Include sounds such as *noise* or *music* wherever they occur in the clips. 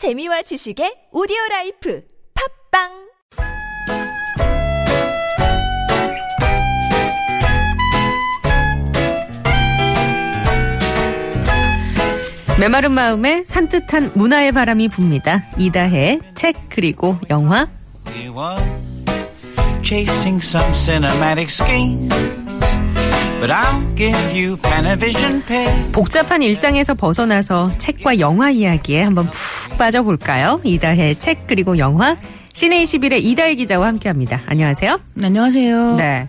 재미와 지식의 오디오 라이프 팟빵 메마른 마음에 산뜻한 문화의 바람이 붑니다. 이다혜 책 그리고 영화. 복잡한 일상에서 벗어나서 책과 영화 이야기에 한번 푹 빠져볼까요? 이다해 책 그리고 영화 시네21의 이다혜 기자와 함께합니다. 안녕하세요. 안녕하세요. 네.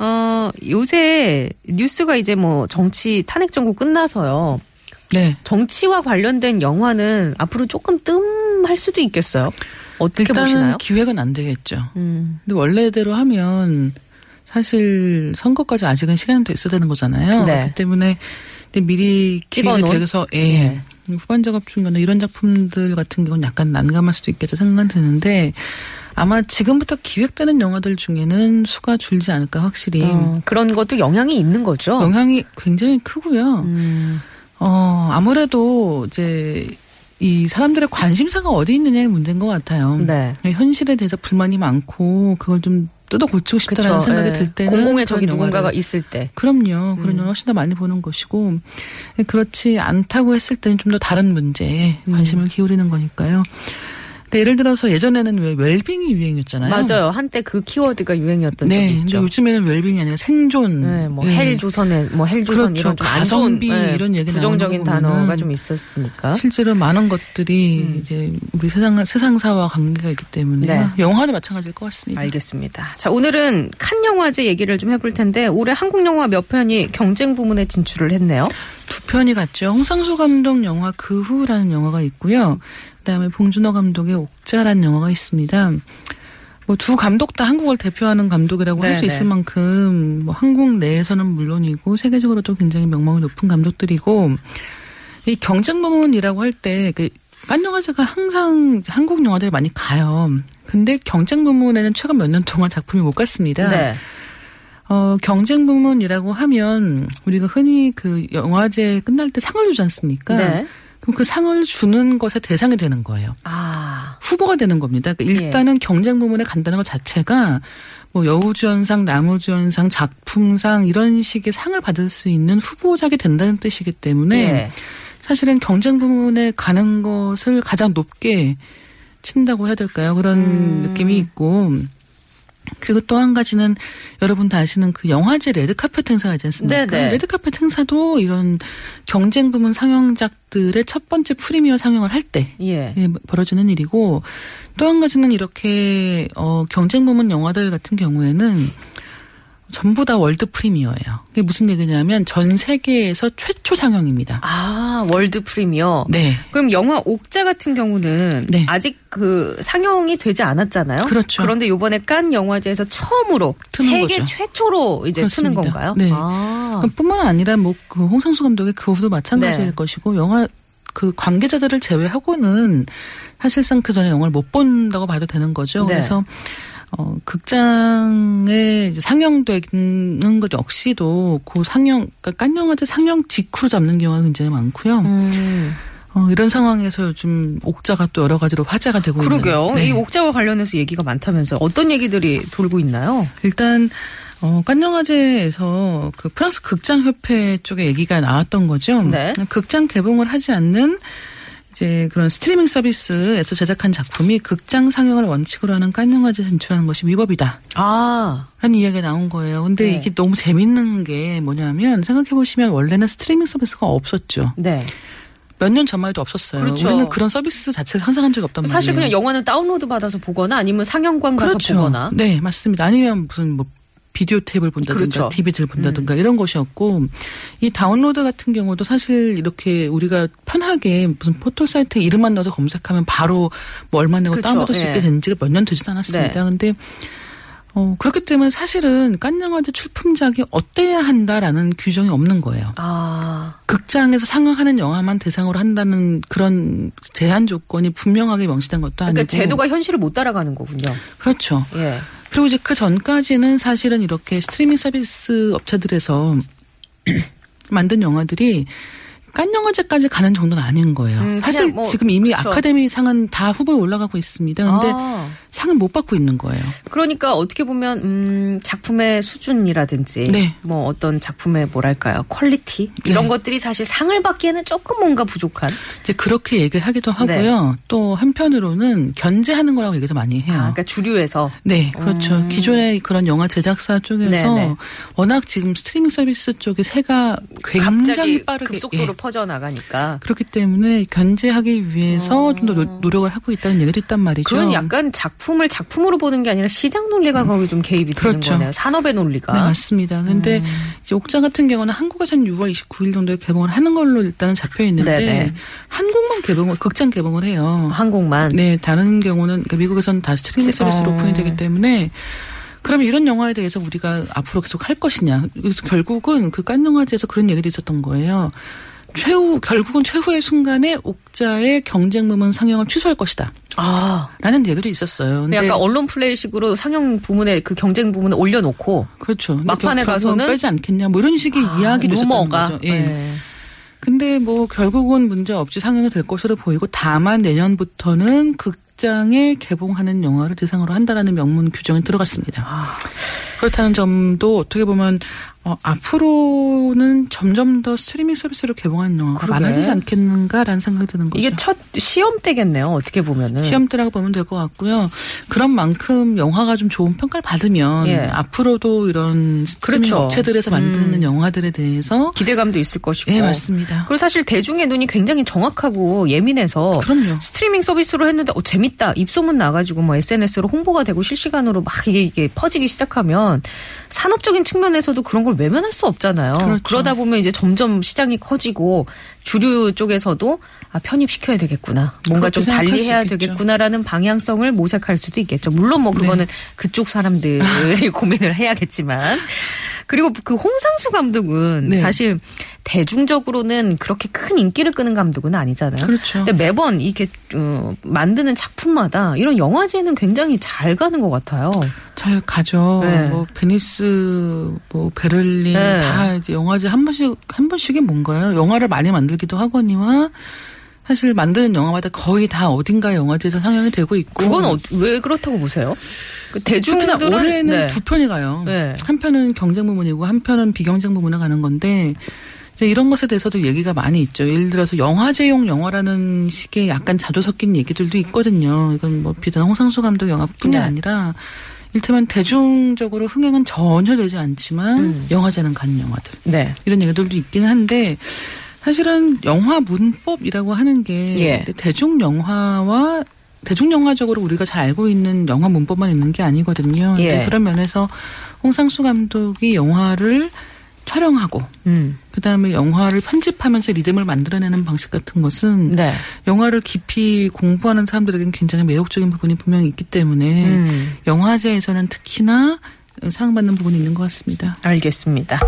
어, 요새 뉴스가 이제 뭐 정치 탄핵 정국 끝나서요. 네. 정치와 관련된 영화는 앞으로 조금 뜸할 수도 있겠어요. 어떻게 일단은 보시나요? 기획은 안 되겠죠. 음, 근데 원래대로 하면 사실 선거까지 아직은 시간이 더 있어야 되는 거잖아요. 네. 그렇기 때문에 미리 기획이? 돼서 예. 예. 후반 작업 중이나 이런 작품들 같은 경우는 약간 난감할 수도 있겠다 생각은 드는데 아마 지금부터 기획되는 영화들 중에는 수가 줄지 않을까 확실히 어, 그런 것도 영향이 있는 거죠. 영향이 굉장히 크고요. 음, 어, 아무래도 이제 이 사람들의 관심사가 어디 있느냐의 문제인 것 같아요. 네. 현실에 대해서 불만이 많고 그걸 좀 뜯어 고치고 싶다라는 그쵸. 생각이 예. 들 때는 공공의 적이 누군가가 있을 때. 그럼요. 그런 음. 영화 훨씬 더 많이 보는 것이고 그렇지 않다고 했을 때는 좀 더 다른 문제에 음. 관심을 기울이는 거니까요. 근데 예를 들어서 예전에는 왜 웰빙이 유행이었잖아요. 맞아요. 한때 그 키워드가 유행이었던 네. 적이 있죠. 요즘에는 웰빙이 아니라 생존. 네, 뭐 예. 헬조선에 뭐 헬조선 그렇죠. 이런 가성비 예, 이런 얘기 부정적인 단어가 좀 있었으니까. 실제로 많은 것들이 음. 이제 우리 세상 세상사와 관계가 있기 때문에 네. 영화도 마찬가지일 것 같습니다. 알겠습니다. 자, 오늘은 칸 영화제 얘기를 좀 해볼 텐데 올해 한국 영화 몇 편이 경쟁 부문에 진출을 했네요. 두 편이 갔죠. 홍상수 감독 영화 그 후라는 영화가 있고요. 그다음에 봉준호 감독의 옥자라는 영화가 있습니다. 뭐 두 감독 다 한국을 대표하는 감독이라고 할수 네네. 있을 만큼 뭐 한국 내에서는 물론이고 세계적으로도 굉장히 명망이 높은 감독들이고 이 경쟁 부문이라고 할 때그 깐영화제가 항상 한국 영화들이 많이 가요. 근데 경쟁 부문에는 최근 몇 년 동안 작품이 못 갔습니다. 네. 어, 경쟁 부문이라고 하면 우리가 흔히 그 영화제 끝날 때 상을 주지 않습니까? 네. 그럼 그 상을 주는 것의 대상이 되는 거예요. 아. 후보가 되는 겁니다. 그러니까 예. 일단은 경쟁 부문에 간다는 것 자체가 뭐 여우주연상, 남우주연상, 작품상 이런 식의 상을 받을 수 있는 후보작이 된다는 뜻이기 때문에 예. 사실은 경쟁 부문에 가는 것을 가장 높게 친다고 해야 될까요? 그런 음. 느낌이 있고 그리고 또 한 가지는 여러분 다 아시는 그 영화제 레드카펫 행사가 있지 않습니까? 네네. 레드카펫 행사도 이런 경쟁 부문 상영작들의 첫 번째 premiere 상영을 할때 예. 예, 벌어지는 일이고 또 한 가지는 이렇게 어 경쟁 부문 영화들 같은 경우에는 전부 다 world premiere예요. 그게 무슨 얘기냐면 전 세계에서 최초 상영입니다. 아, world premiere. 네. 그럼 영화 옥자 같은 경우는 네. 아직 그 상영이 되지 않았잖아요. 그렇죠. 그런데 요번에 칸 영화제에서 처음으로 트는 세계 거죠. 최초로 이제 트는 그렇습니다. 건가요? 네. 아. 뿐만 아니라 뭐 그 홍상수 감독의 그 후도 마찬가지일 네. 것이고 영화 그 관계자들을 제외하고는 사실상 그 전에 영화를 못 본다고 봐도 되는 거죠. 네. 그래서 어 극장에 이제 상영되는 것 역시도 그 상영 그러니까 깐 영화제 상영 직후로 잡는 경우가 굉장히 많고요. 음. 어, 이런 상황에서 요즘 옥자가 또 여러 가지로 화제가 되고 그러게요. 있는. 네. 이 옥자와 관련해서 얘기가 많다면서 어떤 얘기들이 돌고 있나요? 일단 어, 깐영화제에서 그 프랑스 극장협회 쪽에 얘기가 나왔던 거죠. 네. 극장 개봉을 하지 않는 이제 그런 스트리밍 서비스에서 제작한 작품이 극장 상영을 원칙으로 하는 깐영화제에 진출하는 것이 위법이다. 아, 라는 이야기가 나온 거예요. 근데 네. 이게 너무 재밌는 게 뭐냐면 생각해보시면 원래는 스트리밍 서비스가 없었죠. 네. 몇년 전만 해도 없었어요. 그렇죠. 우리는 그런 서비스 자체를 상상한 적이 없단 말이에요. 사실 그냥 영화는 다운로드 받아서 보거나 아니면 상영관 가서 그렇죠. 보거나. 네, 맞습니다. 아니면 무슨 뭐 비디오 테이프를 본다든가 그렇죠. DVD를 본다든가 이런 것이었고 이 다운로드 같은 경우도 사실 이렇게 우리가 편하게 무슨 포털 사이트 이름만 넣어서 검색하면 바로 뭐 얼마 내고 그렇죠. 다운받을 수 예. 있게 된 지가 몇 년 되지도 않았습니다. 네. 근데 어 그렇기 때문에 사실은 깐영화제 출품작이 어때야 한다라는 규정이 없는 거예요. 아, 극장에서 상영하는 영화만 대상으로 한다는 그런 제한 조건이 분명하게 명시된 것도 아니고 그러니까 제도가 현실을 못 따라가는 거군요. 그렇죠. 예. 그리고 이제 그 전까지는 사실은 이렇게 스트리밍 서비스 업체들에서 *clears throat* 만든 영화들이 칸 영화제까지 가는 정도는 아닌 거예요. 음, 사실 뭐, 지금 이미 그쵸. 아카데미 상은 다 후보에 올라가고 있습니다. 근데 아. 상을 못 받고 있는 거예요. 그러니까 어떻게 보면 음, 작품의 수준이라든지 네. 뭐 어떤 작품의 뭐랄까요 quality 이런 네. 것들이 사실 상을 받기에는 조금 뭔가 부족한 이제 그렇게 얘기를 하기도 네. 하고요. 또 한편으로는 견제하는 거라고 얘기도 많이 해요. 아, 그러니까 주류에서 네, 그렇죠. 기존의 그런 영화 제작사 쪽에서 음. 네네. 워낙 지금 스트리밍 서비스 쪽에 새가 굉장히 빠르게 급속도로 예. 퍼져 나가니까 그렇기 때문에 견제하기 위해서 좀더 노력을 하고 있다는 얘기도 있단 말이죠. 그건 약간 작품을 작품으로 보는 게 아니라 시장 논리가 거기 좀 개입이 되는 그렇죠. 거네요. 산업의 논리가. 네, 맞습니다. 근데 음. 이제 옥자 같은 경우는 한국에서 는 6월 29일 정도에 개봉을 하는 걸로 일단은 잡혀 있는데 네네. 한국만 개봉을 극장 개봉을 해요. 한국만. 네, 다른 경우는 그러니까 미국에서는 다 스트리밍 어. 서비스로 오픈이 되기 때문에 그럼 이런 영화에 대해서 우리가 앞으로 계속 할 것이냐. 그래서 결국은 그 깐 영화제에서 그런 얘기도 있었던 거예요. 최후 결국은 최후의 순간에 옥자의 경쟁 부문 상영을 취소할 것이다. 아. 라는 얘기도 있었어요. 근데 약간 언론 플레이식으로 상영 부문에 그 경쟁 부문에 올려놓고 그렇죠. 막판에 가서는 빼지 않겠냐. 뭐 이런 식의 이야기도 있었던. 거죠. 예. 네. 근데 뭐 결국은 문제 없이 상영이 될 것으로 보이고 다만 내년부터는 극장에 개봉하는 영화를 대상으로 한다라는 명문 규정이 들어갔습니다. 아. 그렇다는 점도 어떻게 보면 어, 앞으로는 점점 더 스트리밍 서비스로 개봉하는 영화가 그러게. 많아지지 않겠는가라는 생각이 드는 거죠. 이게 첫 시험 때겠네요. 어떻게 보면은. 시험 때라고 보면 될 것 같고요. 그런 만큼 영화가 좀 좋은 평가를 받으면 예. 앞으로도 이런 스트리밍 그렇죠. 업체들에서 만드는 음. 영화들에 대해서 기대감도 있을 것이고. 예 맞습니다. 그리고 사실 대중의 눈이 굉장히 정확하고 예민해서 그럼요. 스트리밍 서비스로 했는데 어 재밌다 입소문 나가지고 뭐 SNS로 홍보가 되고 실시간으로 막 이게 이게 퍼지기 시작하면 산업적인 측면에서도 그런 걸 외면할 수 없잖아요. 그렇죠. 그러다 보면 이제 점점 시장이 커지고 주류 쪽에서도 아 편입시켜야 되겠구나. 뭔가 좀 생각할 달리 수 해야 있겠죠. 되겠구나라는 방향성을 모색할 수도 있겠죠. 물론 뭐 그거는 네. 그쪽 사람들이 *laughs* 고민을 해야겠지만. 그리고 그 홍상수 감독은 네. 사실 대중적으로는 그렇게 큰 인기를 끄는 감독은 아니잖아요. 그렇죠. 근데 매번 이렇게 어, 만드는 작품마다 이런 영화제는 굉장히 잘 가는 것 같아요. 잘 가죠. 네. 뭐 베니스, 뭐 베를린 네. 다 이제 영화제 한 번씩 한 번씩이 뭔가요? 영화를 많이 만들기도 하거니와 사실 만드는 영화마다 거의 다 어딘가 영화제에서 상영이 되고 있고. 그건 어, 왜 그렇다고 보세요? 그 특히나 대중들은 올해는 네. 두 편이 가요. 네. 한 편은 경쟁 부문이고 한 편은 비경쟁 부문에 가는 건데 이제 이런 것에 대해서도 얘기가 많이 있죠. 예를 들어서 영화제용 영화라는 식의 약간 자주 섞인 얘기들도 있거든요. 이건 뭐 비단 홍상수 감독 영화뿐이 네. 아니라 일테면 대중적으로 흥행은 전혀 되지 않지만 음. 영화제는 가는 영화들 네. 이런 얘기들도 있기는 한데 사실은 영화 문법이라고 하는 게 예. 대중 영화와 대중 영화적으로 우리가 잘 알고 있는 영화 문법만 있는 게 아니거든요. 예. 그런 면에서 홍상수 감독이 영화를 촬영하고 음. 그다음에 영화를 편집하면서 리듬을 만들어내는 방식 같은 것은 네. 영화를 깊이 공부하는 사람들에게는 굉장히 매력적인 부분이 분명히 있기 때문에 음. 영화제에서는 특히나 사랑받는 부분이 있는 것 같습니다. 알겠습니다.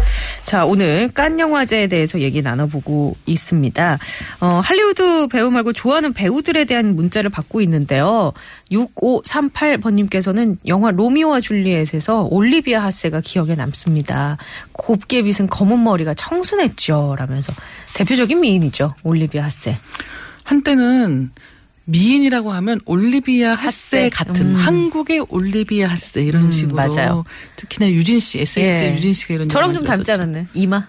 자, 오늘 깐 영화제에 대해서 얘기 나눠보고 있습니다. 어, 할리우드 배우 말고 좋아하는 배우들에 대한 문자를 받고 있는데요. 6538번님께서는 영화 로미오와 줄리엣에서 올리비아 하세가 기억에 남습니다. 곱게 빗은 검은 머리가 청순했죠. 라면서 대표적인 미인이죠. 올리비아 하세. 한때는 미인이라고 하면 올리비아 하세 하세. 같은 음. 한국의 올리비아 하세 이런 음, 식으로 맞아요. 특히나 유진 씨 SX의 예. 유진 씨가 이런 저랑 좀 닮지. 않았나요? 이마?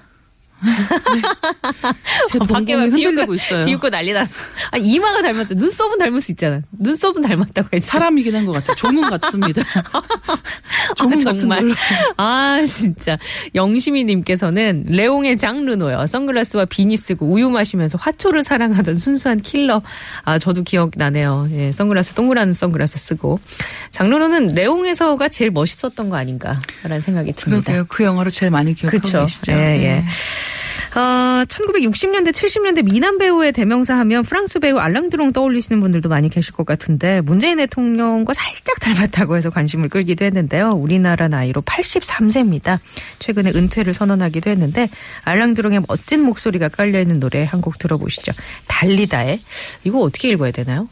제 동공이 흔들리고 있어요. 비웃고 난리 났어. 아, 이마가 닮았다. 눈썹은 닮을 수 있잖아. 눈썹은 닮았다고 했지. 사람이긴 한 것 같아요. 종은 같습니다. *laughs* 종은 아, 같은 정말. 걸로. 아, 진짜. 영심이님께서는 레옹의 장르노요. 선글라스와 비니 쓰고 우유 마시면서 화초를 사랑하던 순수한 킬러. 아, 저도 기억나네요. 예, 선글라스, 동그란 선글라스 쓰고. 장르노는 레옹에서가 제일 멋있었던 거 아닌가라는 생각이 듭니다. 그러게요. 그 영화를 제일 많이 기억하고 그렇죠. 계시죠. 예, 네. 예. 어, 1960년대, 70년대 미남 배우의 대명사 하면 프랑스 배우 알랑드롱 떠올리시는 분들도 많이 계실 것 같은데 문재인 대통령과 살짝 닮았다고 해서 관심을 끌기도 했는데요. 우리나라 나이로 83세입니다. 최근에 은퇴를 선언하기도 했는데 알랑드롱의 멋진 목소리가 깔려있는 노래 한 곡 들어보시죠. 달리다의 이거 어떻게 읽어야 되나요?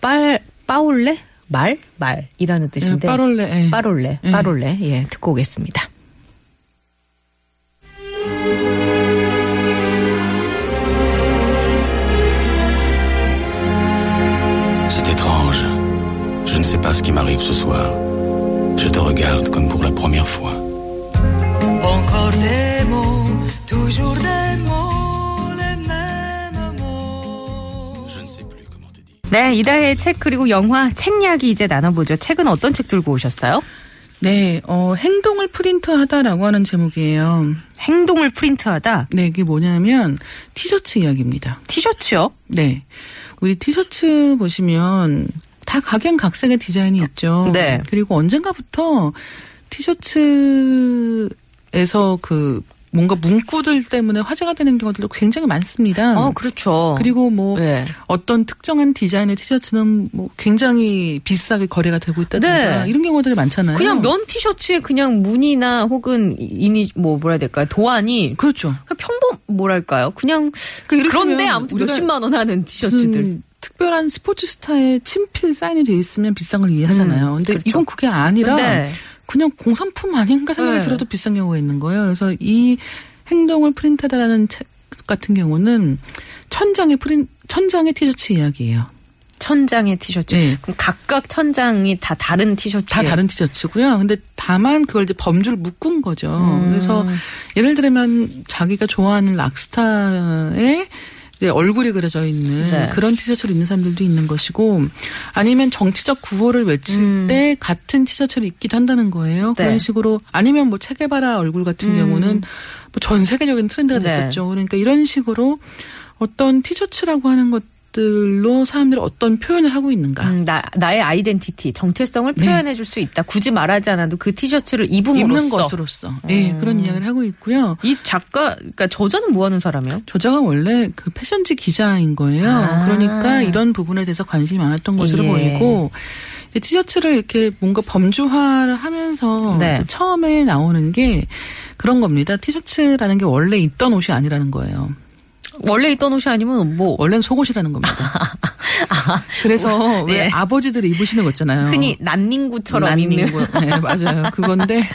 빨, 빠올레? 말? 말이라는 뜻인데. 예, 빠롤레. 예. 빠롤레, 예. 빠롤레. 예, 듣고 오겠습니다. C'est étrange. Je ne sais pas ce qui m'arrive ce soir. Je te regarde comme pour la première fois. Encore des mots, toujours des mots, les mêmes mots. Je ne sais plus comment te dire. 네, 이달의 책 그리고 영화 책 이야기 이제 나눠보죠. 책은 어떤 책 들고 오셨어요? 네, 어, 행동을 프린트하다라고 하는 제목이에요. 행동을 프린트하다. 네, 이게 뭐냐면 티셔츠 이야기입니다. 티셔츠요? 네. 우리 티셔츠 보시면 다 각양각색의 디자인이 있죠. 네. 그리고 언젠가부터 티셔츠에서 그 뭔가 문구들 때문에 화제가 되는 경우들도 굉장히 많습니다. 어, 그렇죠. 그리고 뭐 네. 어떤 특정한 디자인의 티셔츠는 뭐 굉장히 비싸게 거래가 되고 있다든가 네. 이런 경우들이 많잖아요. 그냥 면 티셔츠에 그냥 무늬나 혹은 이니 뭐 뭐라 해야 될까요? 도안이 그렇죠. 평범 뭐랄까요? 그냥 그 그런데 아무튼 몇십만 원 하는 티셔츠들. 특별한 스포츠 스타의 친필 사인이 돼 있으면 비싼 걸 이해하잖아요. 음, 근데 그렇죠. 이건 그게 아니라 네. 그냥 공산품 아닌가 생각이 네. 들어도 비싼 경우가 있는 거예요. 그래서 이 행동을 프린트하다라는 책 같은 경우는 천장의 프린 천장의 티셔츠 이야기예요. 천장의 티셔츠. 네. 그럼 각각 천장이 다 다른 티셔츠. 다 다른 티셔츠고요. 근데 다만 그걸 이제 범주를 묶은 거죠. 음. 그래서 예를 들면 자기가 좋아하는 락스타의 이제 얼굴이 그려져 있는 네. 그런 티셔츠를 입는 사람들도 있는 것이고 아니면 정치적 구호를 외칠 음. 때 같은 티셔츠를 입기도 한다는 거예요. 네. 그런 식으로 아니면 뭐 체게바라 얼굴 같은 음. 경우는 뭐 전 세계적인 트렌드가 네. 됐었죠. 그러니까 이런 식으로 어떤 티셔츠라고 하는 것 들로 사람들이 어떤 표현을 하고 있는가. 음, 나, 나의 아이덴티티, 정체성을 네. 표현해 줄 수 있다. 굳이 말하지 않아도 그 티셔츠를 입음으로써. 입는 것으로서 예 그런 이야기를 하고 있고요. 이 작가, 그러니까 저자는 뭐 하는 사람이에요? 저자가 원래 그 패션지 기자인 거예요. 아. 그러니까 이런 부분에 대해서 관심이 많았던 것으로 예. 보이고 티셔츠를 이렇게 뭔가 범주화를 하면서 네. 처음에 나오는 게 그런 겁니다. 티셔츠라는 게 원래 있던 옷이 아니라는 거예요. 원래 있던 옷이 아니면 뭐. 원래는 속옷이라는 겁니다. *laughs* 그래서 왜 네. 아버지들이 입으시는 거 있잖아요. 흔히 난닝구처럼 입는. 난닝구. 네, 맞아요. 그건데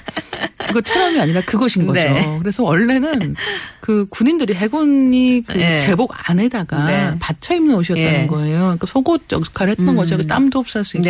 그것처럼이 아니라 그것인 거죠. 네. 그래서 원래는 그 군인들이 해군이 그 네. 제복 안에다가 네. 받쳐 입는 옷이었다는 예. 거예요. 그러니까 속옷 역할을 했던 음. 거죠. 그 땀도 흡수할 수 있고.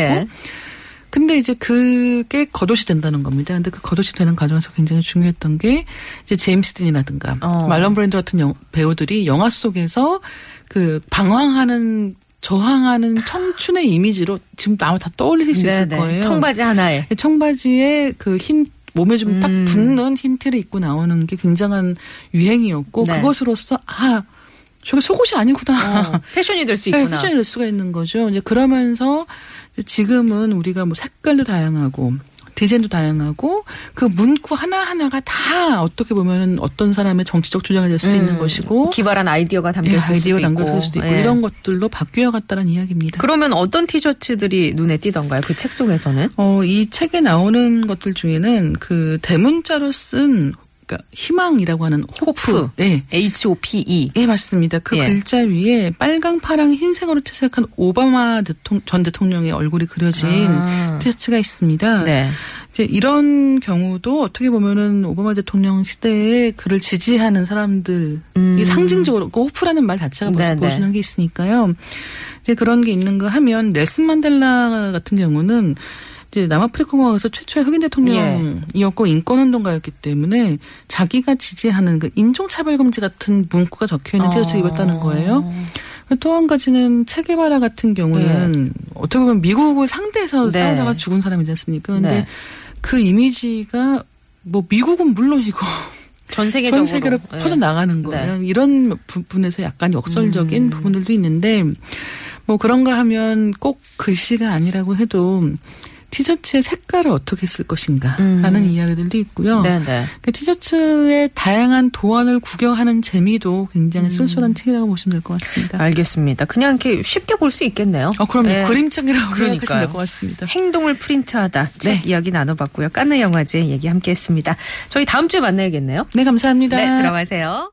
네. 근데 이제 그게 겉옷이 된다는 겁니다. 근데 그 겉옷이 되는 과정에서 굉장히 중요했던 게 이제 제임스 딘이라든가 어. 말론 브랜드 같은 영- 배우들이 영화 속에서 그 방황하는 저항하는 청춘의 이미지로 지금 아마 다 떠올릴 수 있을 네, 네. 거예요. 청바지 하나에. 청바지에 그흰 몸에 좀딱 음. 붙는 흰 티를 입고 나오는 게 굉장한 유행이었고 네. 그것으로서 아 저게 속옷이 아니구나. 어, 패션이 될수 *laughs* 네, 있구나. 패션이 될 수가 있는 거죠. 이제 그러면서 지금은 우리가 뭐 색깔도 다양하고 디자인도 다양하고 그 문구 하나하나가 다 어떻게 보면은 어떤 사람의 정치적 주장이 될 수도 있는 음, 것이고 기발한 아이디어가 담겨 예, 있을 아이디어 수도 있고. 수도 있고 예. 이런 것들로 바뀌어 갔다는 이야기입니다. 그러면 어떤 티셔츠들이 눈에 띄던가요? 그 책 속에서는? 어, 이 책에 나오는 것들 중에는 그 대문자로 쓴 그러니까 희망이라고 하는 호프. 네. H-O-P-E. 예, 맞습니다. 그 예. 글자 위에 빨강, 파랑, 흰색으로 채색한 오바마 대통, 전 대통령의 얼굴이 그려진 아. 티셔츠가 있습니다. 네. 이제 이런 경우도 어떻게 보면은 오바마 대통령 시대에 그를 지지하는 사람들 음. 이 상징적으로 그 호프라는 말 자체가 벌써 네네. 보여주는 게 있으니까요. 이제 그런 게 있는 거 하면 넬슨 만델라 같은 경우는 이제 남아프리카 공화국에서 최초의 흑인 대통령이었고 인권운동가였기 때문에 자기가 지지하는 그 인종차별 금지 같은 문구가 적혀 있는 티셔츠 를 입었다는 거예요. 또 한 가지는 체게바라 같은 경우는 어떻게 보면 미국을 상대해서 네. 싸우다가 죽은 사람이지 않습니까? 근데 네. 그 이미지가 뭐 미국은 물론이고 전 세계적으로. 전 세계로 예. 퍼져 나가는 거예요. 이런 부분에서 약간 역설적인 음. 부분들도 있는데 뭐 그런가 하면 꼭 글씨가 아니라고 해도 티셔츠의 색깔을 어떻게 쓸 것인가라는 음. 이야기들도 있고요. 네네. 그 티셔츠의 다양한 도안을 구경하는 재미도 굉장히 음. 쏠쏠한 책이라고 보시면 될 것 같습니다. 알겠습니다. 그냥 이렇게 쉽게 볼 수 있겠네요. 아, 그럼요. 네. 그림책이라고. 생각하시면 될 것 같습니다. 행동을 프린트하다. 책 네. 이야기 나눠봤고요. 깐느 영화제 얘기 함께 했습니다. 저희 다음 주에 만나야겠네요. 네, 감사합니다. 네, 들어가세요.